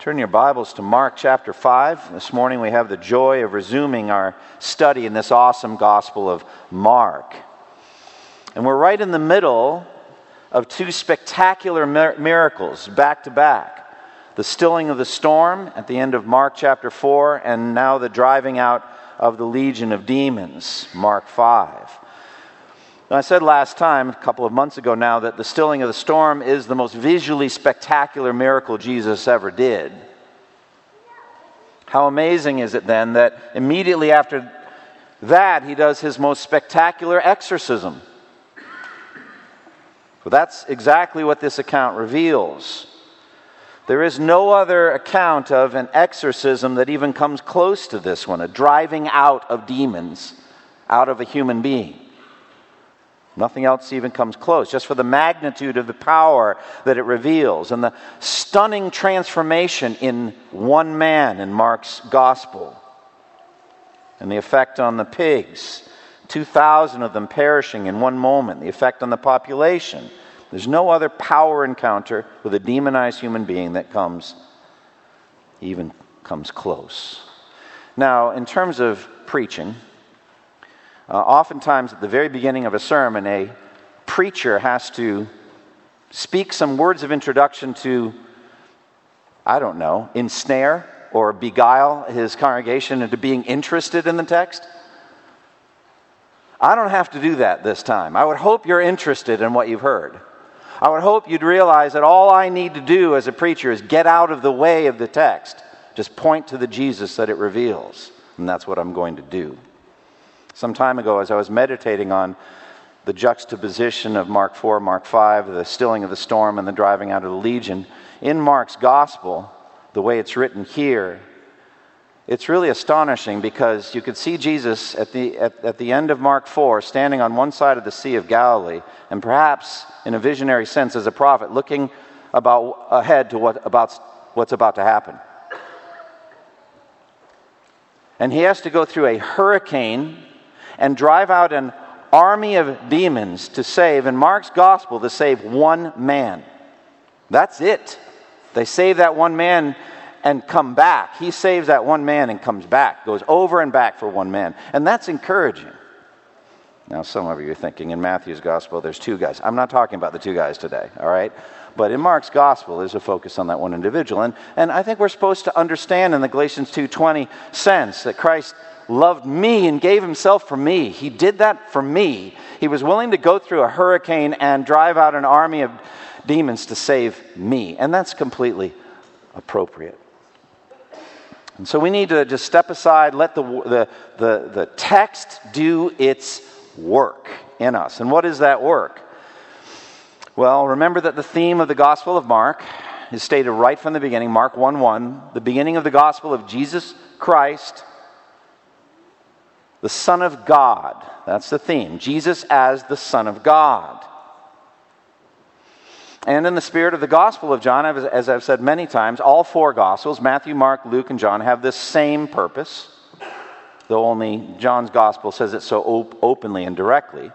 Turn your Bibles to Mark chapter 5. This morning we have the joy of resuming our study in this awesome Gospel of Mark. And we're right in the middle of two spectacular miracles back to back the stilling of the storm at the end of Mark chapter 4, and now the driving out of the legion of demons, Mark 5. I said last time, a couple of months ago now, that the stilling of the storm is the most visually spectacular miracle Jesus ever did. How amazing is it then that immediately after that, he does his most spectacular exorcism? Well, that's exactly what this account reveals. There is no other account of an exorcism that even comes close to this one a driving out of demons out of a human being. Nothing else even comes close, just for the magnitude of the power that it reveals and the stunning transformation in one man in Mark's gospel and the effect on the pigs 2,000 of them perishing in one moment, the effect on the population. There's no other power encounter with a demonized human being that comes, even comes close. Now, in terms of preaching, uh, oftentimes, at the very beginning of a sermon, a preacher has to speak some words of introduction to, I don't know, ensnare or beguile his congregation into being interested in the text. I don't have to do that this time. I would hope you're interested in what you've heard. I would hope you'd realize that all I need to do as a preacher is get out of the way of the text, just point to the Jesus that it reveals. And that's what I'm going to do. Some time ago, as I was meditating on the juxtaposition of Mark 4, Mark 5, the stilling of the storm and the driving out of the legion, in Mark's gospel, the way it's written here, it's really astonishing because you could see Jesus at the, at, at, the end of Mark 4 standing on one side of the Sea of Galilee, and perhaps in a visionary sense as a prophet, looking about ahead to what, about what's about to happen. And he has to go through a hurricane and drive out an army of demons to save, in Mark's gospel, to save one man. That's it. They save that one man and come back. He saves that one man and comes back, goes over and back for one man. And that's encouraging. Now, some of you are thinking in Matthew's gospel, there's two guys. I'm not talking about the two guys today, all right? But in Mark's gospel, there's a focus on that one individual. And, and I think we're supposed to understand in the Galatians 2.20 sense that Christ loved me and gave himself for me. He did that for me. He was willing to go through a hurricane and drive out an army of demons to save me. And that's completely appropriate. And so we need to just step aside, let the, the, the, the text do its work in us. And what is that work? Well, remember that the theme of the Gospel of Mark is stated right from the beginning Mark 1 1, the beginning of the Gospel of Jesus Christ the Son of God. That's the theme. Jesus as the Son of God. And in the spirit of the Gospel of John, as I've said many times, all four Gospels, Matthew, Mark, Luke, and John, have this same purpose, though only John's Gospel says it so op- openly and directly.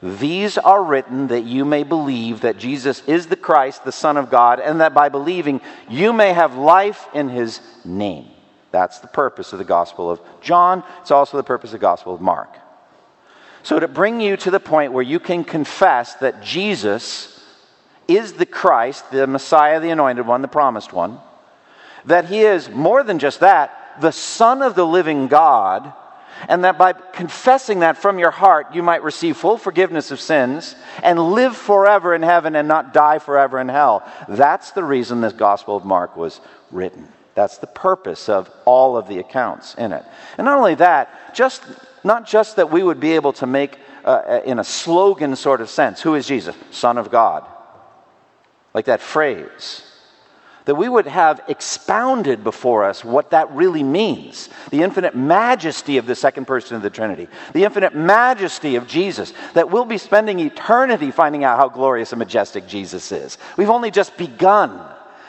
These are written that you may believe that Jesus is the Christ, the Son of God, and that by believing you may have life in his name. That's the purpose of the Gospel of John. It's also the purpose of the Gospel of Mark. So, to bring you to the point where you can confess that Jesus is the Christ, the Messiah, the anointed one, the promised one, that he is more than just that, the Son of the living God, and that by confessing that from your heart, you might receive full forgiveness of sins and live forever in heaven and not die forever in hell. That's the reason this Gospel of Mark was written. That's the purpose of all of the accounts in it. And not only that, just not just that we would be able to make uh, uh, in a slogan sort of sense, who is Jesus? Son of God. Like that phrase. that we would have expounded before us what that really means the infinite majesty of the second person of the Trinity, the infinite majesty of Jesus, that we'll be spending eternity finding out how glorious and majestic Jesus is. We've only just begun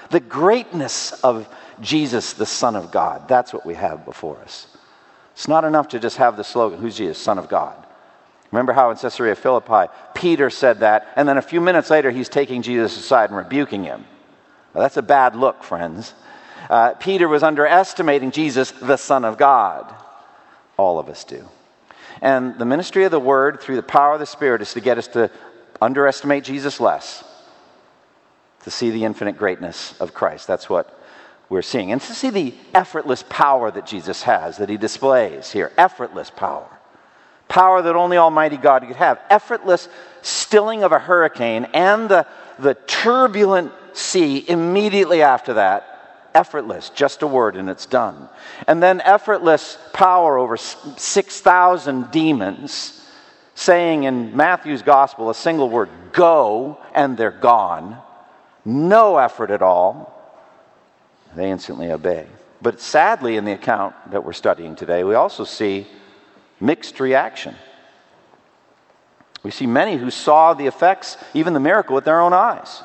the greatness of Jesus, the Son of God. That's what we have before us. It's not enough to just have the slogan, Who's Jesus? Son of God. Remember how in Caesarea Philippi, Peter said that, and then a few minutes later, he's taking Jesus aside and rebuking him. That's a bad look, friends. Uh, Peter was underestimating Jesus, the Son of God. All of us do. And the ministry of the Word through the power of the Spirit is to get us to underestimate Jesus less, to see the infinite greatness of Christ. That's what we're seeing. And to see the effortless power that Jesus has, that he displays here. Effortless power. Power that only Almighty God could have. Effortless stilling of a hurricane and the, the turbulent sea immediately after that. Effortless, just a word and it's done. And then effortless power over 6,000 demons, saying in Matthew's gospel a single word, go, and they're gone. No effort at all. They instantly obey. But sadly, in the account that we're studying today, we also see mixed reaction. We see many who saw the effects, even the miracle, with their own eyes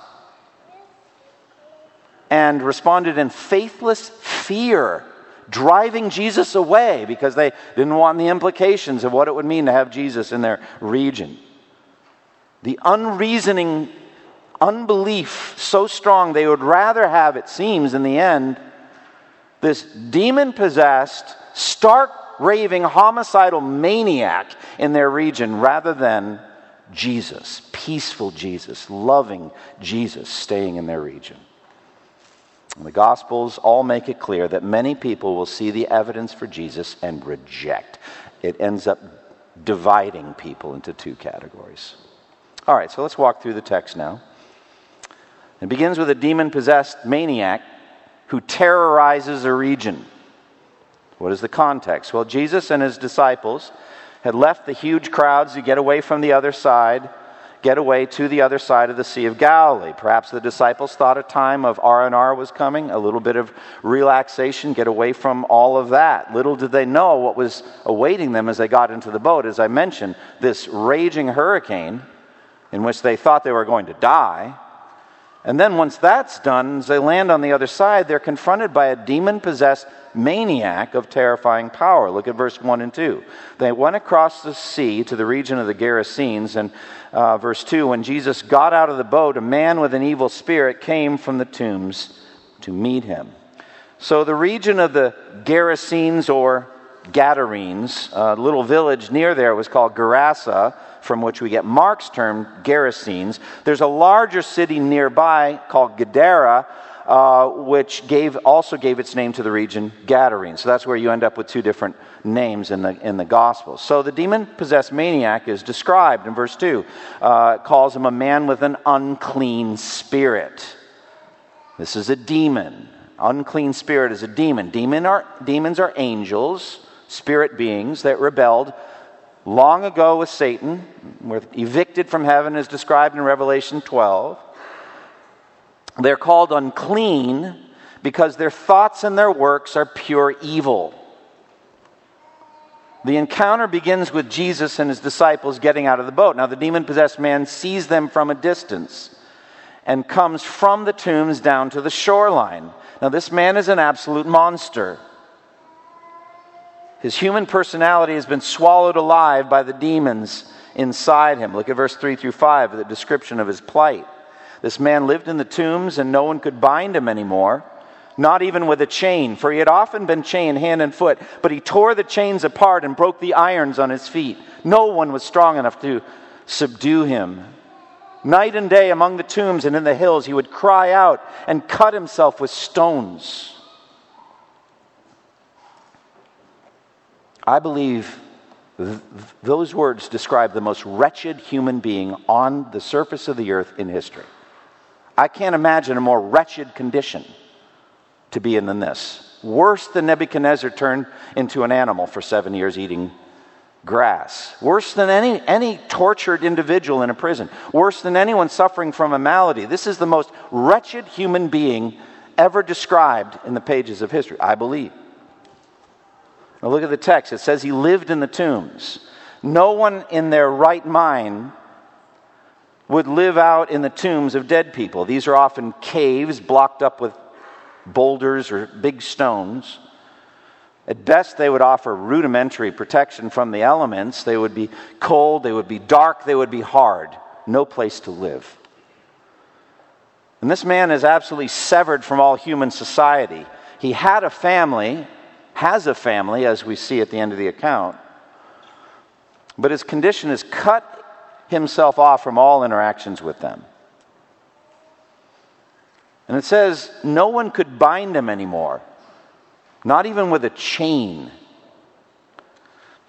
and responded in faithless fear, driving Jesus away because they didn't want the implications of what it would mean to have Jesus in their region. The unreasoning unbelief so strong they would rather have, it seems, in the end, this demon possessed, stark raving, homicidal maniac in their region rather than Jesus, peaceful Jesus, loving Jesus staying in their region. The Gospels all make it clear that many people will see the evidence for Jesus and reject. It ends up dividing people into two categories. All right, so let's walk through the text now. It begins with a demon possessed maniac who terrorizes a region. What is the context? Well, Jesus and his disciples had left the huge crowds to get away from the other side get away to the other side of the Sea of Galilee. Perhaps the disciples thought a time of R&R was coming, a little bit of relaxation, get away from all of that. Little did they know what was awaiting them as they got into the boat. As I mentioned, this raging hurricane in which they thought they were going to die. And then once that's done, as they land on the other side, they're confronted by a demon possessed maniac of terrifying power. Look at verse 1 and 2. They went across the sea to the region of the Gerasenes, and uh, verse 2 when Jesus got out of the boat, a man with an evil spirit came from the tombs to meet him. So the region of the Gerasenes or Gadarenes, a little village near there was called Gerasa, from which we get Mark's term Gerasenes. There's a larger city nearby called Gadara uh, which gave, also gave its name to the region Gadarene. So that's where you end up with two different names in the, in the Gospels. So the demon possessed maniac is described in verse 2. Uh, calls him a man with an unclean spirit. This is a demon. Unclean spirit is a demon. demon are, demons are angels, spirit beings that rebelled long ago with Satan, were evicted from heaven as described in Revelation 12. They're called unclean because their thoughts and their works are pure evil. The encounter begins with Jesus and his disciples getting out of the boat. Now, the demon possessed man sees them from a distance and comes from the tombs down to the shoreline. Now, this man is an absolute monster. His human personality has been swallowed alive by the demons inside him. Look at verse 3 through 5, the description of his plight. This man lived in the tombs, and no one could bind him anymore, not even with a chain, for he had often been chained hand and foot. But he tore the chains apart and broke the irons on his feet. No one was strong enough to subdue him. Night and day among the tombs and in the hills, he would cry out and cut himself with stones. I believe th- those words describe the most wretched human being on the surface of the earth in history. I can't imagine a more wretched condition to be in than this. Worse than Nebuchadnezzar turned into an animal for seven years eating grass. Worse than any, any tortured individual in a prison. Worse than anyone suffering from a malady. This is the most wretched human being ever described in the pages of history, I believe. Now look at the text. It says he lived in the tombs. No one in their right mind would live out in the tombs of dead people. These are often caves blocked up with boulders or big stones. At best, they would offer rudimentary protection from the elements. They would be cold, they would be dark, they would be hard. No place to live. And this man is absolutely severed from all human society. He had a family, has a family, as we see at the end of the account, but his condition is cut himself off from all interactions with them. And it says no one could bind him anymore, not even with a chain.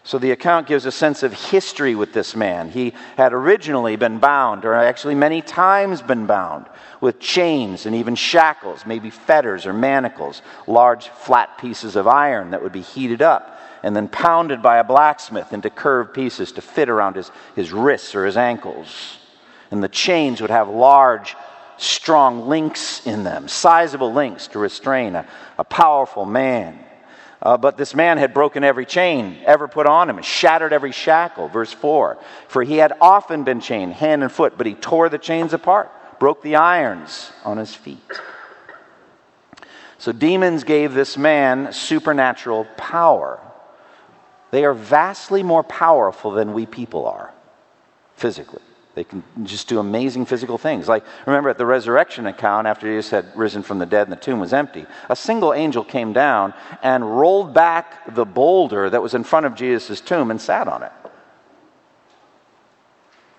So the account gives a sense of history with this man. He had originally been bound, or actually many times been bound, with chains and even shackles, maybe fetters or manacles, large flat pieces of iron that would be heated up and then pounded by a blacksmith into curved pieces to fit around his, his wrists or his ankles. And the chains would have large, strong links in them, sizable links to restrain a, a powerful man. Uh, but this man had broken every chain ever put on him and shattered every shackle. Verse 4 For he had often been chained, hand and foot, but he tore the chains apart, broke the irons on his feet. So demons gave this man supernatural power. They are vastly more powerful than we people are physically. They can just do amazing physical things. Like, remember at the resurrection account, after Jesus had risen from the dead and the tomb was empty, a single angel came down and rolled back the boulder that was in front of Jesus' tomb and sat on it.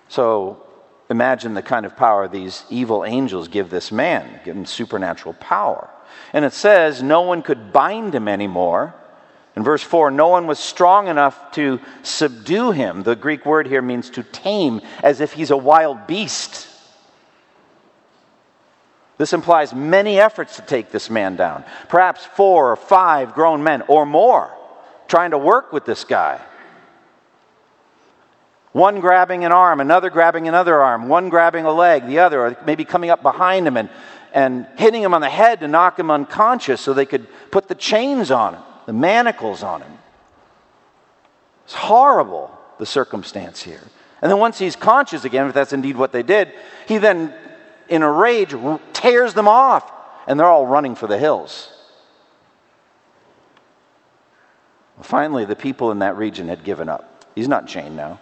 So, imagine the kind of power these evil angels give this man, give him supernatural power. And it says no one could bind him anymore in verse 4, no one was strong enough to subdue him. The Greek word here means to tame, as if he's a wild beast. This implies many efforts to take this man down. Perhaps four or five grown men or more trying to work with this guy. One grabbing an arm, another grabbing another arm, one grabbing a leg, the other, or maybe coming up behind him and, and hitting him on the head to knock him unconscious so they could put the chains on him the manacles on him. It's horrible, the circumstance here. And then once he's conscious again, if that's indeed what they did, he then, in a rage, tears them off, and they're all running for the hills. Finally, the people in that region had given up. He's not chained now.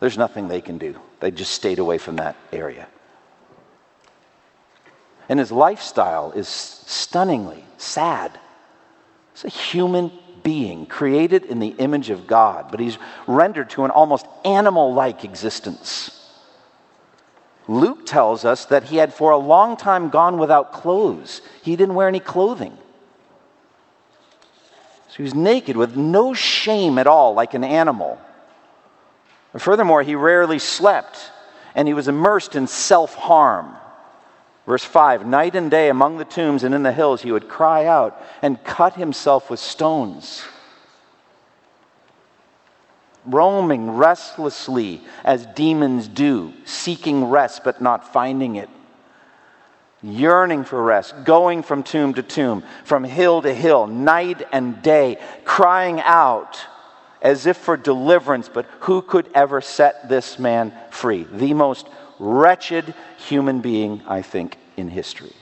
There's nothing they can do. They just stayed away from that area. And his lifestyle is stunningly sad. It's a human being created in the image of God, but he's rendered to an almost animal like existence. Luke tells us that he had for a long time gone without clothes. He didn't wear any clothing. So he was naked with no shame at all, like an animal. furthermore, he rarely slept, and he was immersed in self harm. Verse 5 Night and day among the tombs and in the hills, he would cry out and cut himself with stones. Roaming restlessly as demons do, seeking rest but not finding it. Yearning for rest, going from tomb to tomb, from hill to hill, night and day, crying out as if for deliverance, but who could ever set this man free? The most wretched human being, I think, in history.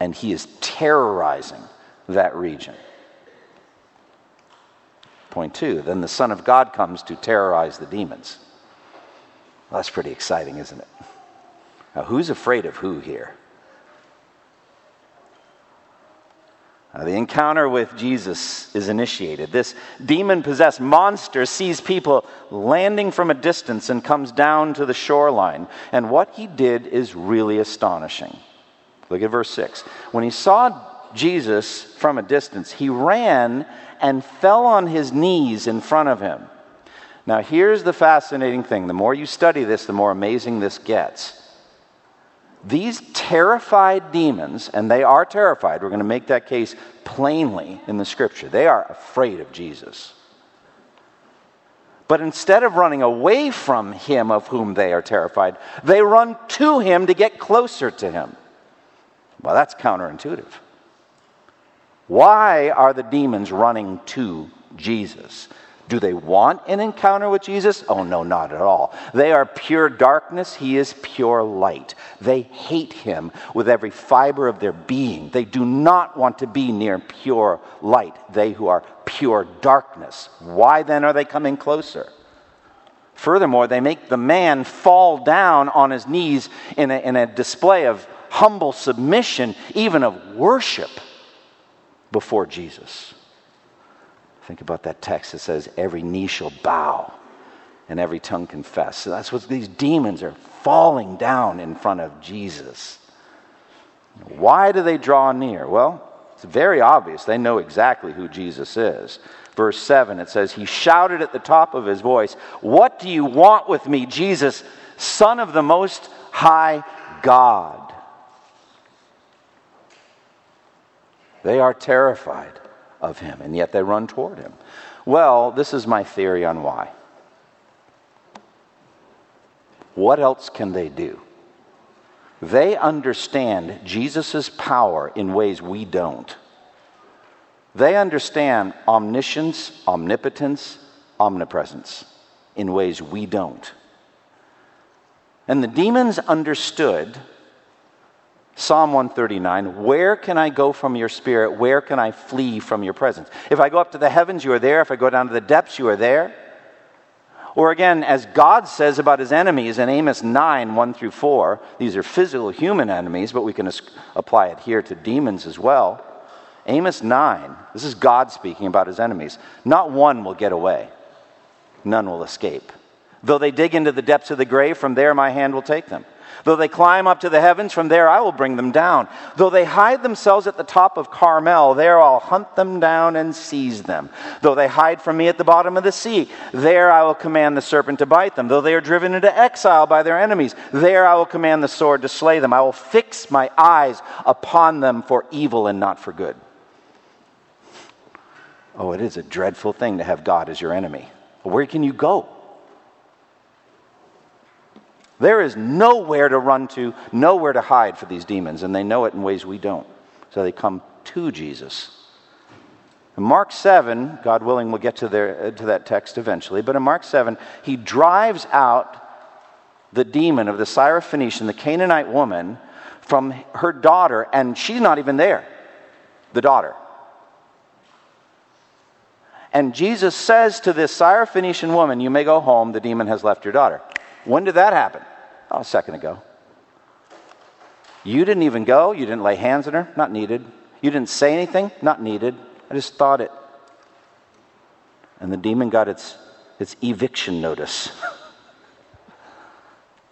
And he is terrorizing that region. Point two, then the Son of God comes to terrorize the demons. Well, that's pretty exciting, isn't it? Now, who's afraid of who here? Uh, the encounter with Jesus is initiated. This demon possessed monster sees people landing from a distance and comes down to the shoreline. And what he did is really astonishing. Look at verse 6. When he saw Jesus from a distance, he ran and fell on his knees in front of him. Now, here's the fascinating thing the more you study this, the more amazing this gets. These terrified demons, and they are terrified, we're going to make that case plainly in the scripture, they are afraid of Jesus. But instead of running away from him of whom they are terrified, they run to him to get closer to him. Well, that's counterintuitive. Why are the demons running to Jesus? Do they want an encounter with Jesus? Oh, no, not at all. They are pure darkness. He is pure light. They hate him with every fiber of their being. They do not want to be near pure light, they who are pure darkness. Why then are they coming closer? Furthermore, they make the man fall down on his knees in a, in a display of humble submission, even of worship before Jesus. Think about that text that says, Every knee shall bow and every tongue confess. So that's what these demons are falling down in front of Jesus. Why do they draw near? Well, it's very obvious. They know exactly who Jesus is. Verse 7, it says, He shouted at the top of his voice, What do you want with me, Jesus, Son of the Most High God? They are terrified of him, and yet they run toward him. Well, this is my theory on why. What else can they do? They understand Jesus' power in ways we don't. They understand omniscience, omnipotence, omnipresence in ways we don't. And the demons understood Psalm 139 Where can I go from your spirit? Where can I flee from your presence? If I go up to the heavens, you are there. If I go down to the depths, you are there. Or again, as God says about his enemies in Amos 9 1 through 4, these are physical human enemies, but we can apply it here to demons as well. Amos 9, this is God speaking about his enemies. Not one will get away, none will escape. Though they dig into the depths of the grave, from there my hand will take them. Though they climb up to the heavens, from there I will bring them down. Though they hide themselves at the top of Carmel, there I'll hunt them down and seize them. Though they hide from me at the bottom of the sea, there I will command the serpent to bite them. Though they are driven into exile by their enemies, there I will command the sword to slay them. I will fix my eyes upon them for evil and not for good. Oh, it is a dreadful thing to have God as your enemy. Where can you go? There is nowhere to run to, nowhere to hide for these demons, and they know it in ways we don't. So they come to Jesus. In Mark 7, God willing, we'll get to, there, uh, to that text eventually, but in Mark 7, he drives out the demon of the Syrophoenician, the Canaanite woman, from her daughter, and she's not even there, the daughter. And Jesus says to this Syrophoenician woman, You may go home, the demon has left your daughter. When did that happen? Oh, a second ago. You didn't even go. You didn't lay hands on her. Not needed. You didn't say anything. Not needed. I just thought it. And the demon got its, its eviction notice.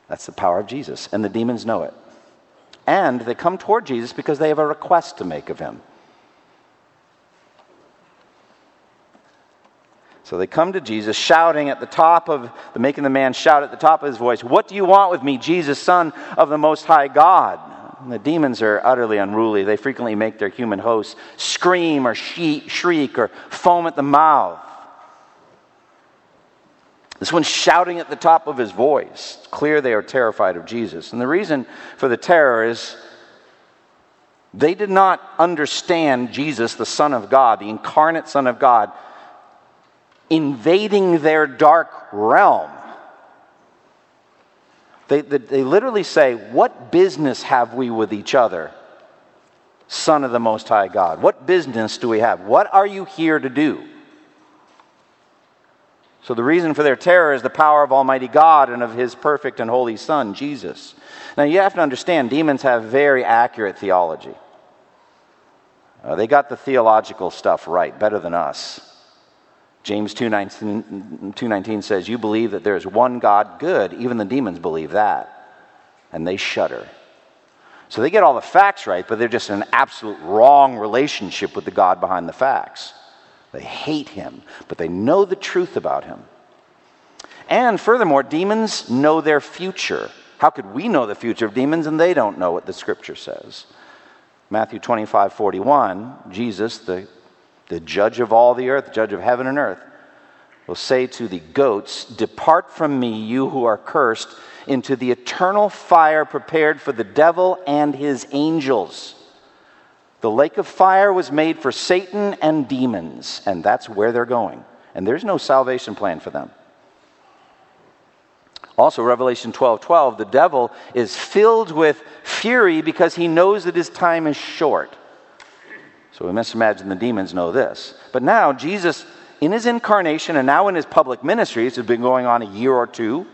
That's the power of Jesus. And the demons know it. And they come toward Jesus because they have a request to make of him. So they come to Jesus shouting at the top of, the, making the man shout at the top of his voice, What do you want with me, Jesus, Son of the Most High God? And the demons are utterly unruly. They frequently make their human hosts scream or shriek or foam at the mouth. This one's shouting at the top of his voice. It's clear they are terrified of Jesus. And the reason for the terror is they did not understand Jesus, the Son of God, the incarnate Son of God, invading their dark realm. They, they, they, literally say, What business have we with each other, Son of the Most High God? What business do we have? What are you here to do? So, the reason for their terror is the power of Almighty God and of His perfect and holy Son, Jesus. Now, you have to understand, demons have very accurate theology. Uh, they got the theological stuff right, better than us. James 2.19, 2.19 says, You believe that there is one God, good. Even the demons believe that. And they shudder. So they get all the facts right, but they're just in an absolute wrong relationship with the God behind the facts. They hate him, but they know the truth about him. And furthermore, demons know their future. How could we know the future of demons and they don't know what the scripture says? Matthew 25, 41, Jesus, the the judge of all the earth, the judge of heaven and earth, will say to the goats, Depart from me, you who are cursed, into the eternal fire prepared for the devil and his angels. The lake of fire was made for Satan and demons, and that's where they're going. And there's no salvation plan for them. Also, Revelation 12 12, the devil is filled with fury because he knows that his time is short. So we must imagine the demons know this. But now, Jesus, in his incarnation and now in his public ministries, has been going on a year or two.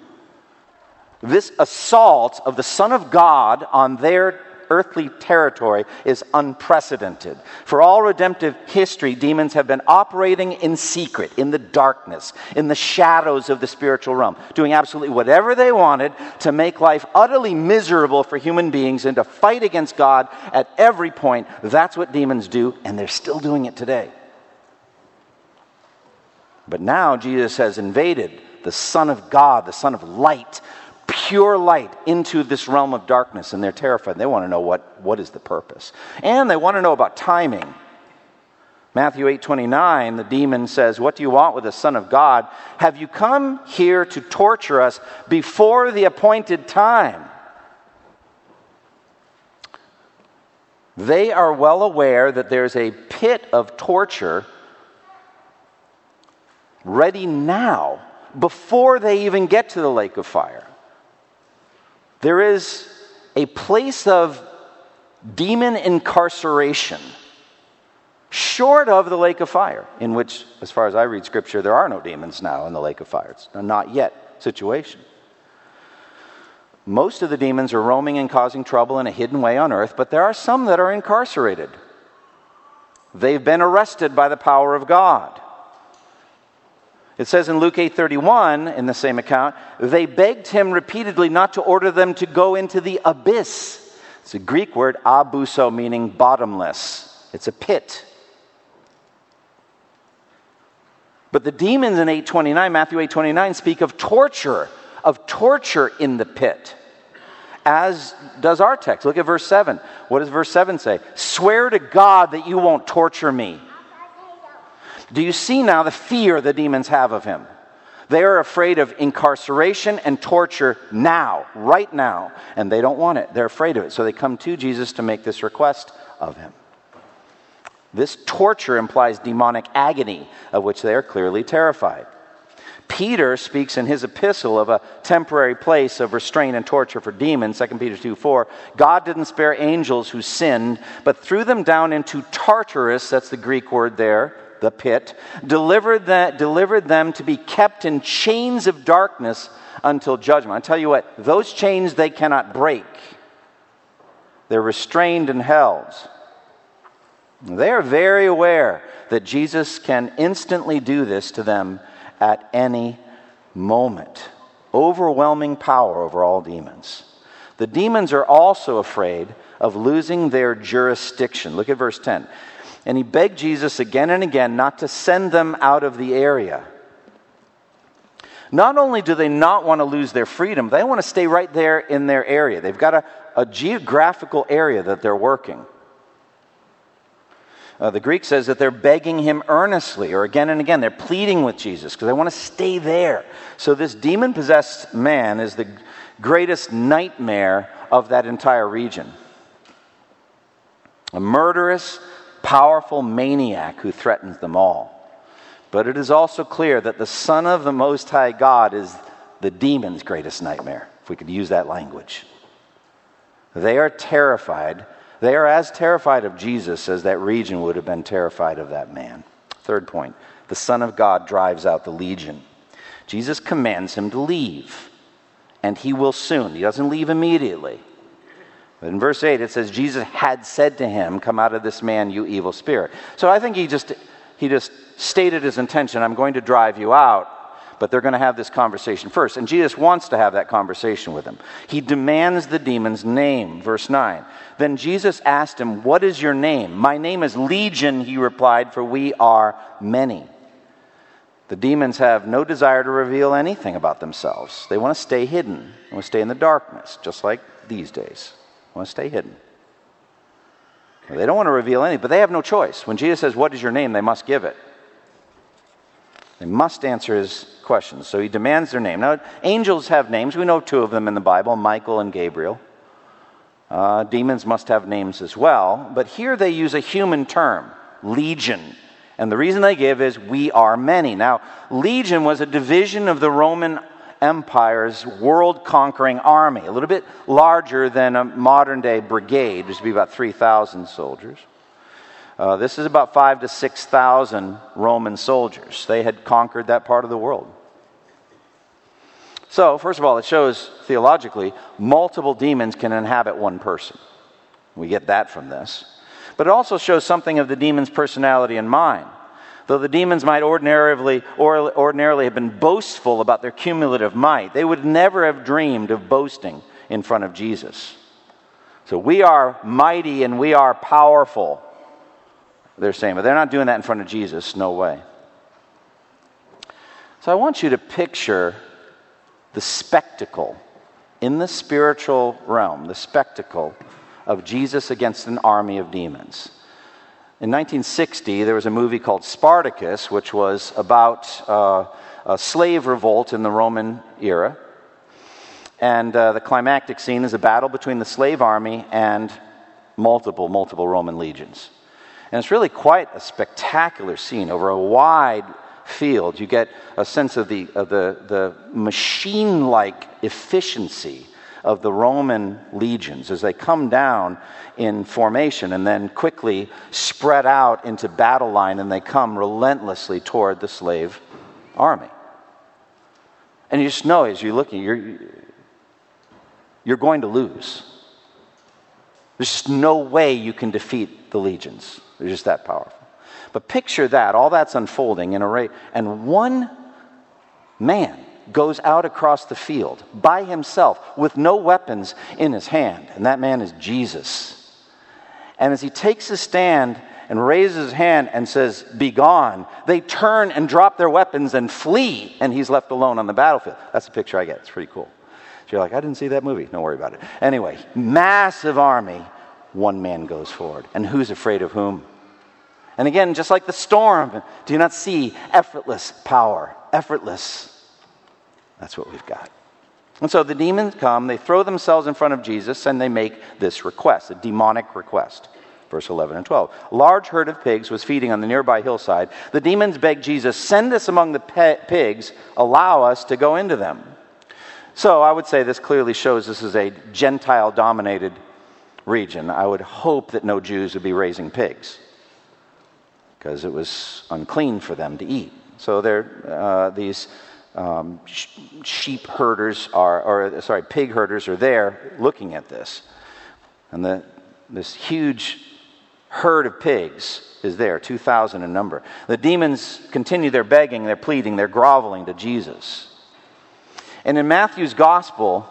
This assault of the Son of God on their earthly territory is unprecedented. For all redemptive history, demons have been operating in secret, in the darkness, in the shadows of the spiritual realm, doing absolutely whatever they wanted to make life utterly miserable for human beings and to fight against God at every point. That's what demons do, and they're still doing it today. But now Jesus has invaded the Son of God, the Son of light, pure light into this realm of darkness and they're terrified. They want to know what, what is the purpose. And they want to know about timing. Matthew 8:29, the demon says, "What do you want with the son of God? Have you come here to torture us before the appointed time?" They are well aware that there's a pit of torture ready now before they even get to the lake of fire. There is a place of demon incarceration short of the lake of fire, in which, as far as I read scripture, there are no demons now in the lake of fire. It's a not yet situation. Most of the demons are roaming and causing trouble in a hidden way on earth, but there are some that are incarcerated. They've been arrested by the power of God. It says in Luke 8:31 in the same account, they begged him repeatedly not to order them to go into the abyss. It's a Greek word abuso meaning bottomless. It's a pit. But the demons in 829, Matthew 829 speak of torture, of torture in the pit. As does our text. Look at verse 7. What does verse 7 say? Swear to God that you won't torture me. Do you see now the fear the demons have of him? They are afraid of incarceration and torture now, right now, and they don't want it. They're afraid of it. So they come to Jesus to make this request of him. This torture implies demonic agony, of which they are clearly terrified. Peter speaks in his epistle of a temporary place of restraint and torture for demons, 2 Peter 2 4. God didn't spare angels who sinned, but threw them down into Tartarus, that's the Greek word there, the pit, delivered, that, delivered them to be kept in chains of darkness until judgment. I tell you what, those chains they cannot break. They're restrained and held. They are very aware that Jesus can instantly do this to them at any moment. Overwhelming power over all demons. The demons are also afraid of losing their jurisdiction. Look at verse 10 and he begged Jesus again and again not to send them out of the area. Not only do they not want to lose their freedom, they want to stay right there in their area. They've got a, a geographical area that they're working. Uh, the Greek says that they're begging him earnestly, or again and again, they're pleading with Jesus because they want to stay there. So, this demon possessed man is the greatest nightmare of that entire region. A murderous, powerful maniac who threatens them all. But it is also clear that the Son of the Most High God is the demon's greatest nightmare, if we could use that language. They are terrified. They are as terrified of Jesus as that region would have been terrified of that man. Third point the Son of God drives out the legion. Jesus commands him to leave, and he will soon. He doesn't leave immediately. But in verse 8, it says, Jesus had said to him, Come out of this man, you evil spirit. So I think he just, he just stated his intention I'm going to drive you out, but they're going to have this conversation first. And Jesus wants to have that conversation with him. He demands the demon's name. Verse 9. Then Jesus asked him, What is your name? My name is Legion, he replied, for we are many. The demons have no desire to reveal anything about themselves. They want to stay hidden, they want to stay in the darkness, just like these days want to stay hidden. They don't want to reveal anything, but they have no choice. When Jesus says, What is your name? they must give it. They must answer his questions. So he demands their name. Now, angels have names. We know two of them in the Bible Michael and Gabriel. Uh, demons must have names as well. But here they use a human term, legion. And the reason they give is, we are many. Now, legion was a division of the Roman Empire's world conquering army, a little bit larger than a modern day brigade, which would be about 3,000 soldiers. Uh, this is about five to 6,000 Roman soldiers. They had conquered that part of the world. So, first of all, it shows theologically multiple demons can inhabit one person. We get that from this. But it also shows something of the demon's personality and mind. Though the demons might ordinarily, or ordinarily have been boastful about their cumulative might, they would never have dreamed of boasting in front of Jesus. So we are mighty and we are powerful, they're saying, but they're not doing that in front of Jesus. No way. So I want you to picture the spectacle in the spiritual realm, the spectacle of Jesus against an army of demons. In 1960, there was a movie called Spartacus, which was about uh, a slave revolt in the Roman era. And uh, the climactic scene is a battle between the slave army and multiple, multiple Roman legions. And it's really quite a spectacular scene over a wide field. You get a sense of the, of the, the machine like efficiency of the Roman legions as they come down in formation and then quickly spread out into battle line and they come relentlessly toward the slave army. And you just know as you're looking, you're, you're going to lose. There's just no way you can defeat the legions. They're just that powerful. But picture that, all that's unfolding in a rate, and one man goes out across the field by himself with no weapons in his hand, and that man is Jesus. And as he takes his stand and raises his hand and says, Be gone, they turn and drop their weapons and flee, and he's left alone on the battlefield. That's the picture I get. It's pretty cool. So you're like, I didn't see that movie. Don't worry about it. Anyway, massive army, one man goes forward. And who's afraid of whom? And again, just like the storm, do you not see effortless power? Effortless. That's what we've got. And so the demons come, they throw themselves in front of Jesus, and they make this request, a demonic request. Verse 11 and 12. A large herd of pigs was feeding on the nearby hillside. The demons begged Jesus, Send us among the pe- pigs, allow us to go into them. So I would say this clearly shows this is a Gentile dominated region. I would hope that no Jews would be raising pigs because it was unclean for them to eat. So uh, these um, sh- sheep herders are, or sorry, pig herders are there looking at this. And the, this huge herd of pigs is there, 2,000 in number. The demons continue their begging, their pleading, their groveling to Jesus. And in Matthew's gospel,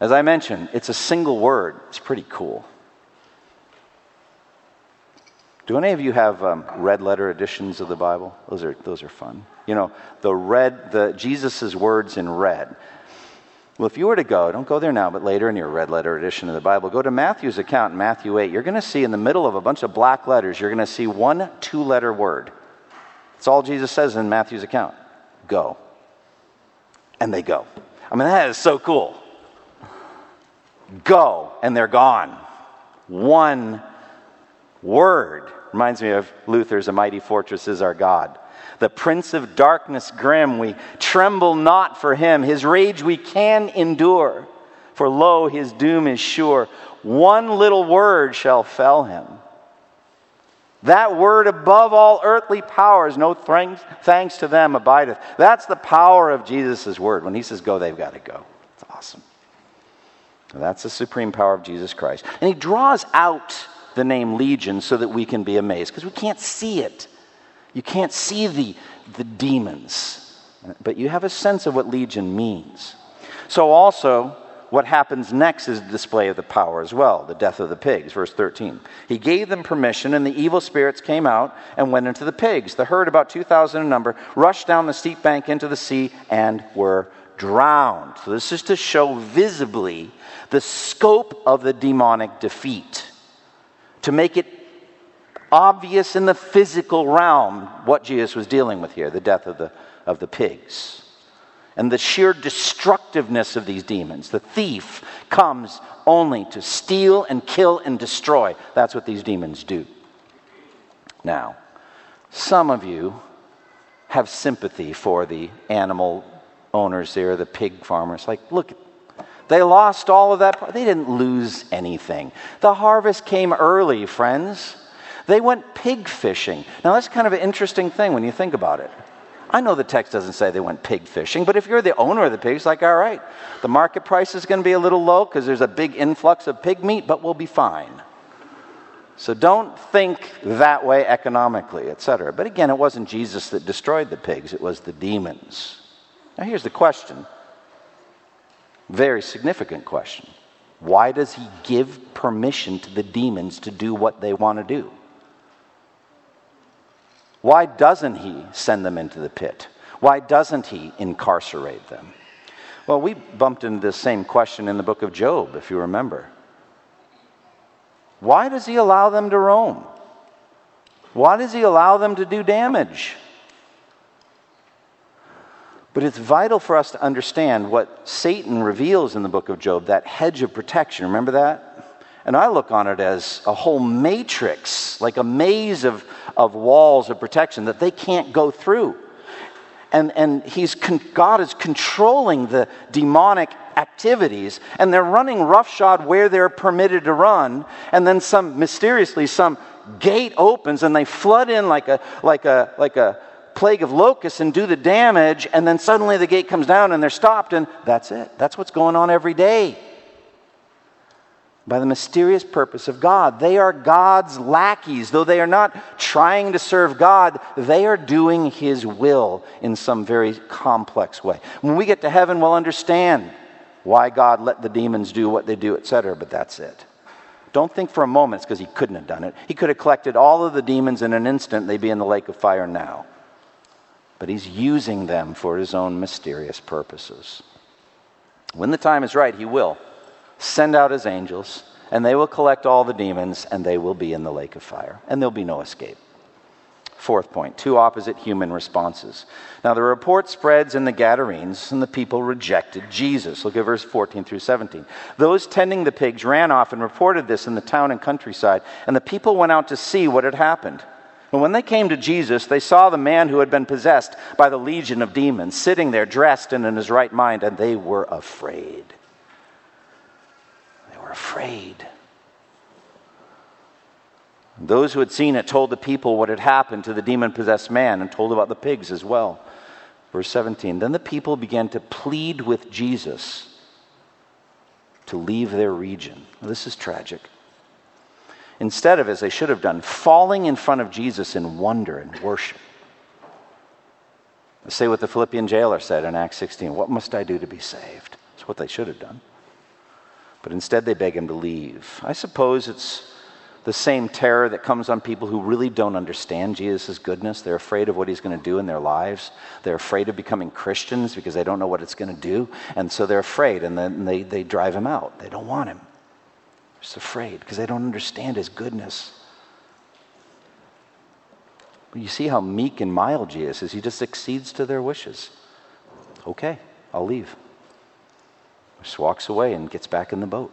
as I mentioned, it's a single word. It's pretty cool. Do any of you have um, red letter editions of the Bible? Those are, those are fun. You know, the red, the Jesus' words in red. Well, if you were to go, don't go there now, but later in your red letter edition of the Bible, go to Matthew's account in Matthew 8. You're going to see in the middle of a bunch of black letters, you're going to see one two letter word. That's all Jesus says in Matthew's account go. And they go. I mean, that is so cool. Go, and they're gone. One word. Reminds me of Luther's A Mighty Fortress is Our God. The Prince of Darkness grim, we tremble not for him. His rage we can endure, for lo, his doom is sure. One little word shall fell him. That word above all earthly powers, no thanks to them abideth. That's the power of Jesus' word. When he says go, they've got to go. It's awesome. That's the supreme power of Jesus Christ. And he draws out the name Legion so that we can be amazed because we can't see it. You can't see the, the demons, but you have a sense of what Legion means. So, also, what happens next is the display of the power as well the death of the pigs, verse 13. He gave them permission, and the evil spirits came out and went into the pigs. The herd, about 2,000 in number, rushed down the steep bank into the sea and were drowned. So, this is to show visibly the scope of the demonic defeat to make it obvious in the physical realm what Jesus was dealing with here the death of the, of the pigs. And the sheer destructiveness of these demons. The thief comes only to steal and kill and destroy. That's what these demons do. Now, some of you have sympathy for the animal owners there, the pig farmers. Like, look, they lost all of that. They didn't lose anything. The harvest came early, friends. They went pig fishing. Now, that's kind of an interesting thing when you think about it. I know the text doesn't say they went pig fishing, but if you're the owner of the pigs, like, all right, the market price is going to be a little low because there's a big influx of pig meat, but we'll be fine. So don't think that way economically, etc. But again, it wasn't Jesus that destroyed the pigs, it was the demons. Now, here's the question very significant question. Why does he give permission to the demons to do what they want to do? Why doesn't he send them into the pit? Why doesn't he incarcerate them? Well, we bumped into this same question in the book of Job, if you remember. Why does he allow them to roam? Why does he allow them to do damage? But it's vital for us to understand what Satan reveals in the book of Job, that hedge of protection. Remember that? And I look on it as a whole matrix, like a maze of, of walls of protection that they can't go through. And, and he's, God is controlling the demonic activities, and they're running roughshod where they're permitted to run, and then some mysteriously some gate opens and they flood in like a like a like a plague of locusts and do the damage, and then suddenly the gate comes down and they're stopped, and that's it. That's what's going on every day. By the mysterious purpose of God. They are God's lackeys. Though they are not trying to serve God, they are doing His will in some very complex way. When we get to heaven, we'll understand why God let the demons do what they do, etc., but that's it. Don't think for a moment it's because he couldn't have done it. He could have collected all of the demons in an instant, they'd be in the lake of fire now but he's using them for his own mysterious purposes. When the time is right, he will send out his angels, and they will collect all the demons, and they will be in the lake of fire, and there'll be no escape. Fourth point two opposite human responses. Now, the report spreads in the Gadarenes, and the people rejected Jesus. Look at verse 14 through 17. Those tending the pigs ran off and reported this in the town and countryside, and the people went out to see what had happened. And when they came to Jesus, they saw the man who had been possessed by the legion of demons sitting there, dressed and in his right mind, and they were afraid. Afraid. Those who had seen it told the people what had happened to the demon possessed man and told about the pigs as well. Verse 17 Then the people began to plead with Jesus to leave their region. this is tragic instead of, as they should have done, falling in front of Jesus in wonder and worship. Say what the Philippian jailer said in Acts 16 What must I do to be saved? That's what they should have done. But instead, they beg him to leave. I suppose it's the same terror that comes on people who really don't understand Jesus' goodness. They're afraid of what he's going to do in their lives. They're afraid of becoming Christians because they don't know what it's going to do. And so they're afraid, and then they, they drive him out. They don't want him just afraid because they don't understand his goodness. But you see how meek and mild Jesus is. He just accedes to their wishes. Okay, I'll leave. Just walks away and gets back in the boat.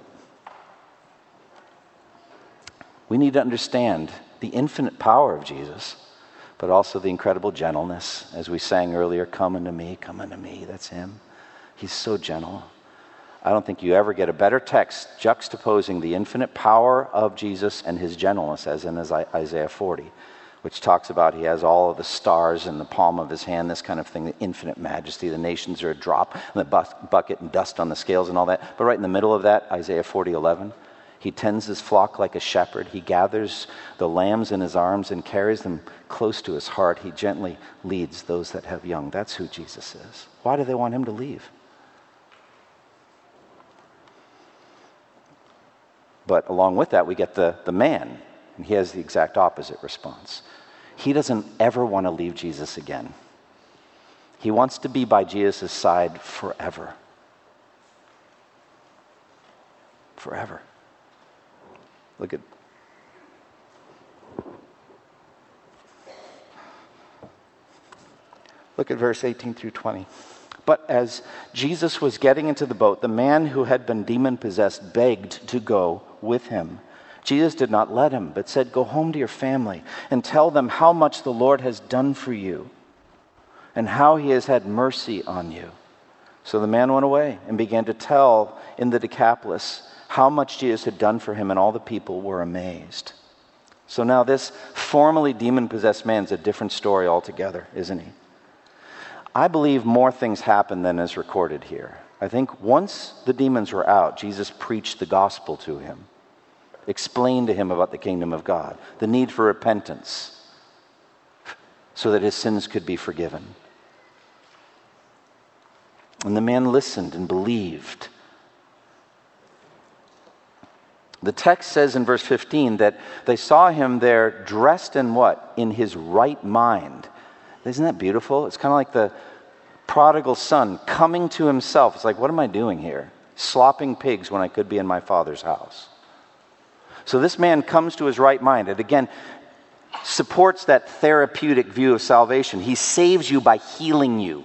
We need to understand the infinite power of Jesus, but also the incredible gentleness. As we sang earlier, come unto me, come unto me. That's him. He's so gentle. I don't think you ever get a better text juxtaposing the infinite power of Jesus and his gentleness as in Isaiah 40, which talks about he has all of the stars in the palm of his hand, this kind of thing, the infinite majesty. The nations are a drop in the bucket and dust on the scales and all that. But right in the middle of that, Isaiah 40, 11, he tends his flock like a shepherd. He gathers the lambs in his arms and carries them close to his heart. He gently leads those that have young. That's who Jesus is. Why do they want him to leave? But along with that, we get the, the man, and he has the exact opposite response he doesn't ever want to leave Jesus again. He wants to be by Jesus' side forever. Forever. Look at. Look at verse 18 through 20. But as Jesus was getting into the boat, the man who had been demon possessed begged to go with him. Jesus did not let him, but said, Go home to your family and tell them how much the Lord has done for you and how he has had mercy on you. So the man went away and began to tell in the Decapolis how much Jesus had done for him, and all the people were amazed. So now, this formerly demon possessed man is a different story altogether, isn't he? I believe more things happened than is recorded here. I think once the demons were out, Jesus preached the gospel to him, explained to him about the kingdom of God, the need for repentance, so that his sins could be forgiven. And the man listened and believed. The text says in verse 15 that they saw him there dressed in what? In his right mind. Isn't that beautiful? It's kind of like the prodigal son coming to himself. It's like, what am I doing here? Slopping pigs when I could be in my father's house. So this man comes to his right mind. And again, supports that therapeutic view of salvation. He saves you by healing you,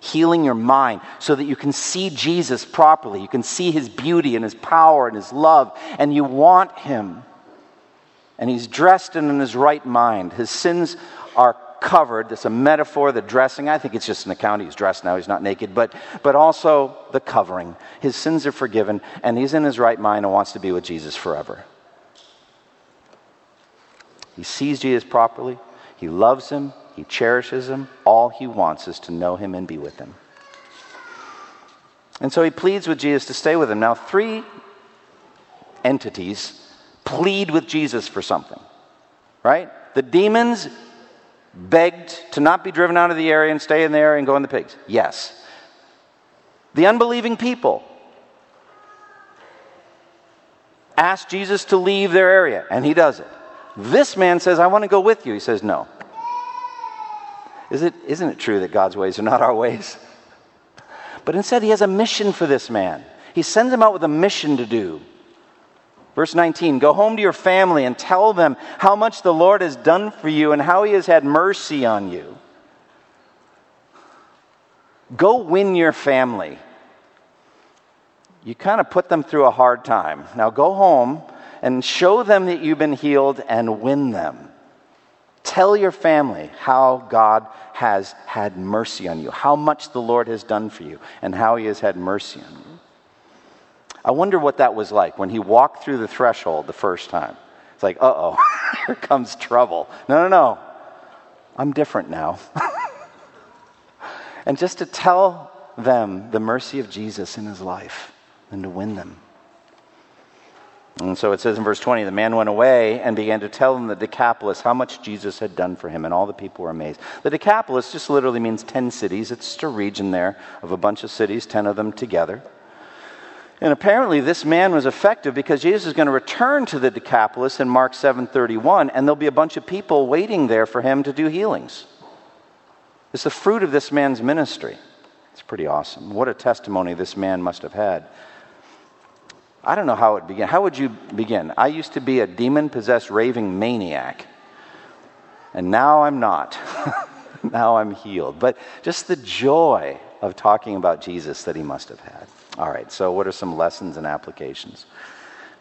healing your mind so that you can see Jesus properly. You can see his beauty and his power and his love, and you want him. And he's dressed and in his right mind. His sins are covered. That's a metaphor, the dressing. I think it's just an account. He's dressed now, he's not naked, but, but also the covering. His sins are forgiven, and he's in his right mind and wants to be with Jesus forever. He sees Jesus properly, he loves him, he cherishes him. All he wants is to know him and be with him. And so he pleads with Jesus to stay with him. Now, three entities plead with Jesus for something, right? The demons begged to not be driven out of the area and stay in there and go in the pigs? Yes. The unbelieving people asked Jesus to leave their area, and he does it. This man says, I want to go with you. He says, No. Is it, isn't it true that God's ways are not our ways? But instead, he has a mission for this man. He sends him out with a mission to do. Verse 19 Go home to your family and tell them how much the Lord has done for you and how he has had mercy on you. Go win your family. You kind of put them through a hard time. Now go home and show them that you've been healed and win them. Tell your family how God has had mercy on you, how much the Lord has done for you, and how he has had mercy on you. I wonder what that was like when he walked through the threshold the first time. It's like, uh oh, here comes trouble. No, no, no. I'm different now. and just to tell them the mercy of Jesus in his life and to win them. And so it says in verse 20 the man went away and began to tell them the Decapolis how much Jesus had done for him, and all the people were amazed. The Decapolis just literally means 10 cities. It's just a region there of a bunch of cities, 10 of them together. And apparently this man was effective because Jesus is going to return to the Decapolis in Mark 7:31 and there'll be a bunch of people waiting there for him to do healings. It's the fruit of this man's ministry. It's pretty awesome. What a testimony this man must have had. I don't know how it began. How would you begin? I used to be a demon possessed raving maniac. And now I'm not. now I'm healed. But just the joy of talking about Jesus that he must have had. All right, so what are some lessons and applications?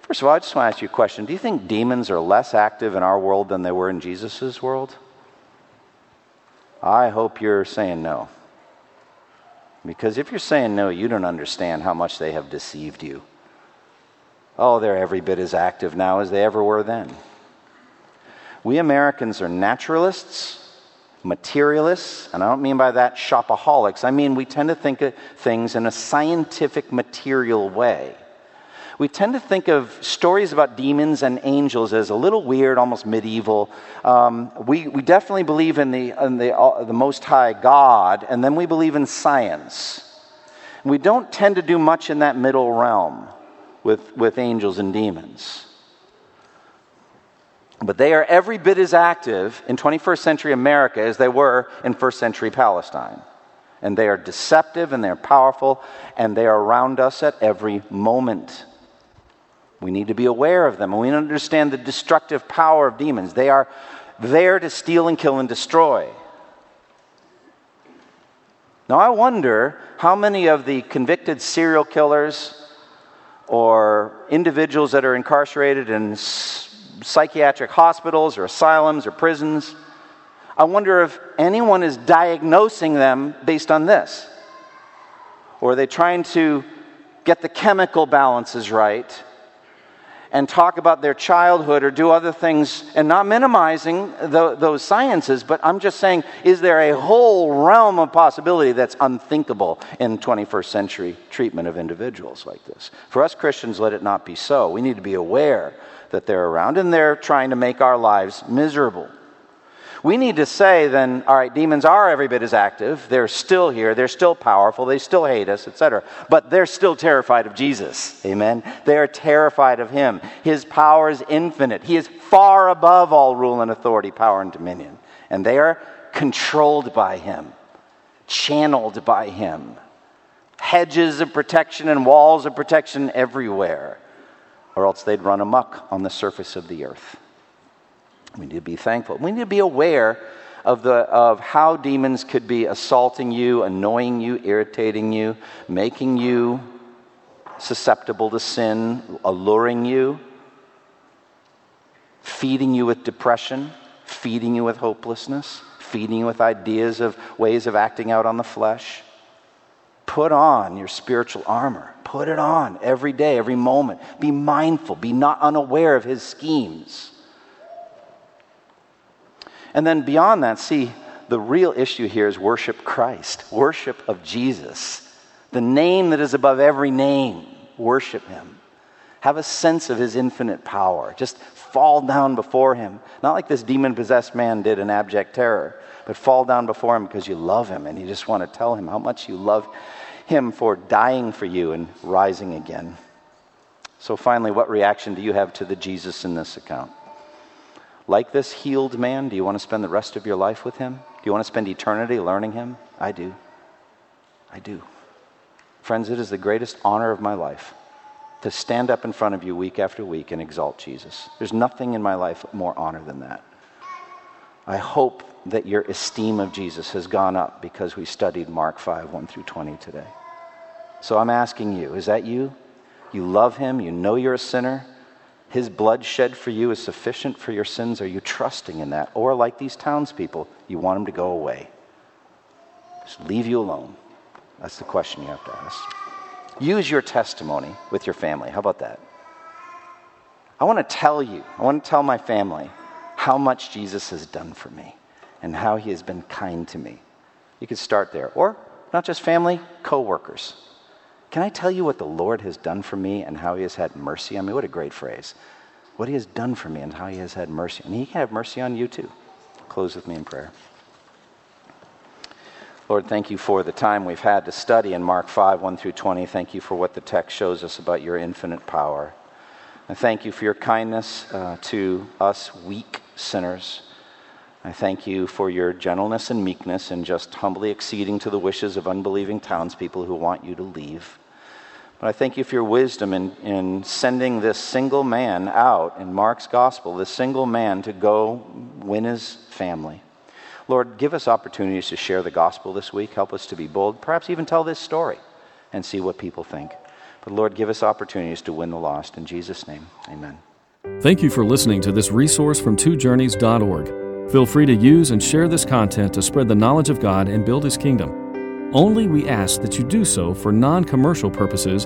First of all, I just want to ask you a question. Do you think demons are less active in our world than they were in Jesus' world? I hope you're saying no. Because if you're saying no, you don't understand how much they have deceived you. Oh, they're every bit as active now as they ever were then. We Americans are naturalists, materialists, and I don't mean by that shopaholics. I mean we tend to think of things in a scientific, material way. We tend to think of stories about demons and angels as a little weird, almost medieval. Um, we, we definitely believe in, the, in the, uh, the Most High God, and then we believe in science. We don't tend to do much in that middle realm with, with angels and demons. But they are every bit as active in 21st century America as they were in first century Palestine. And they are deceptive and they're powerful and they are around us at every moment. We need to be aware of them and we understand the destructive power of demons. They are there to steal and kill and destroy. Now, I wonder how many of the convicted serial killers or individuals that are incarcerated in psychiatric hospitals or asylums or prisons, I wonder if anyone is diagnosing them based on this. Or are they trying to get the chemical balances right and talk about their childhood or do other things and not minimizing the, those sciences, but I'm just saying, is there a whole realm of possibility that's unthinkable in 21st century treatment of individuals like this? For us Christians, let it not be so. We need to be aware that they're around and they're trying to make our lives miserable. We need to say then, all right, demons are every bit as active. They're still here. They're still powerful. They still hate us, etc. But they're still terrified of Jesus. Amen. They are terrified of him. His power is infinite. He is far above all rule and authority, power and dominion. And they are controlled by him, channeled by him. Hedges of protection and walls of protection everywhere, or else they'd run amuck on the surface of the earth. We need to be thankful. We need to be aware of, the, of how demons could be assaulting you, annoying you, irritating you, making you susceptible to sin, alluring you, feeding you with depression, feeding you with hopelessness, feeding you with ideas of ways of acting out on the flesh. Put on your spiritual armor. Put it on every day, every moment. Be mindful. Be not unaware of his schemes. And then beyond that, see, the real issue here is worship Christ, worship of Jesus, the name that is above every name. Worship him. Have a sense of his infinite power. Just fall down before him. Not like this demon possessed man did in abject terror, but fall down before him because you love him and you just want to tell him how much you love him for dying for you and rising again. So, finally, what reaction do you have to the Jesus in this account? Like this healed man? Do you want to spend the rest of your life with him? Do you want to spend eternity learning him? I do. I do. Friends, it is the greatest honor of my life to stand up in front of you week after week and exalt Jesus. There's nothing in my life more honor than that. I hope that your esteem of Jesus has gone up because we studied Mark 5 1 through 20 today. So I'm asking you, is that you? You love him, you know you're a sinner, his blood shed for you is sufficient for your sins? Are you trusting in that? Or, like these townspeople, you want him to go away? Just leave you alone. That's the question you have to ask. Use your testimony with your family. How about that? I want to tell you, I want to tell my family how much Jesus has done for me and how he has been kind to me. You could start there. Or, not just family, co workers. Can I tell you what the Lord has done for me and how he has had mercy on me? What a great phrase. What he has done for me and how he has had mercy. And he can have mercy on you too. Close with me in prayer. Lord, thank you for the time we've had to study in Mark 5, 1 through 20. Thank you for what the text shows us about your infinite power. And thank you for your kindness uh, to us weak sinners. I thank you for your gentleness and meekness and just humbly acceding to the wishes of unbelieving townspeople who want you to leave. But I thank you for your wisdom in, in sending this single man out in Mark's gospel, this single man to go win his family. Lord, give us opportunities to share the gospel this week. Help us to be bold, perhaps even tell this story and see what people think. But Lord, give us opportunities to win the lost. In Jesus' name, amen. Thank you for listening to this resource from twojourneys.org. Feel free to use and share this content to spread the knowledge of God and build His kingdom. Only we ask that you do so for non commercial purposes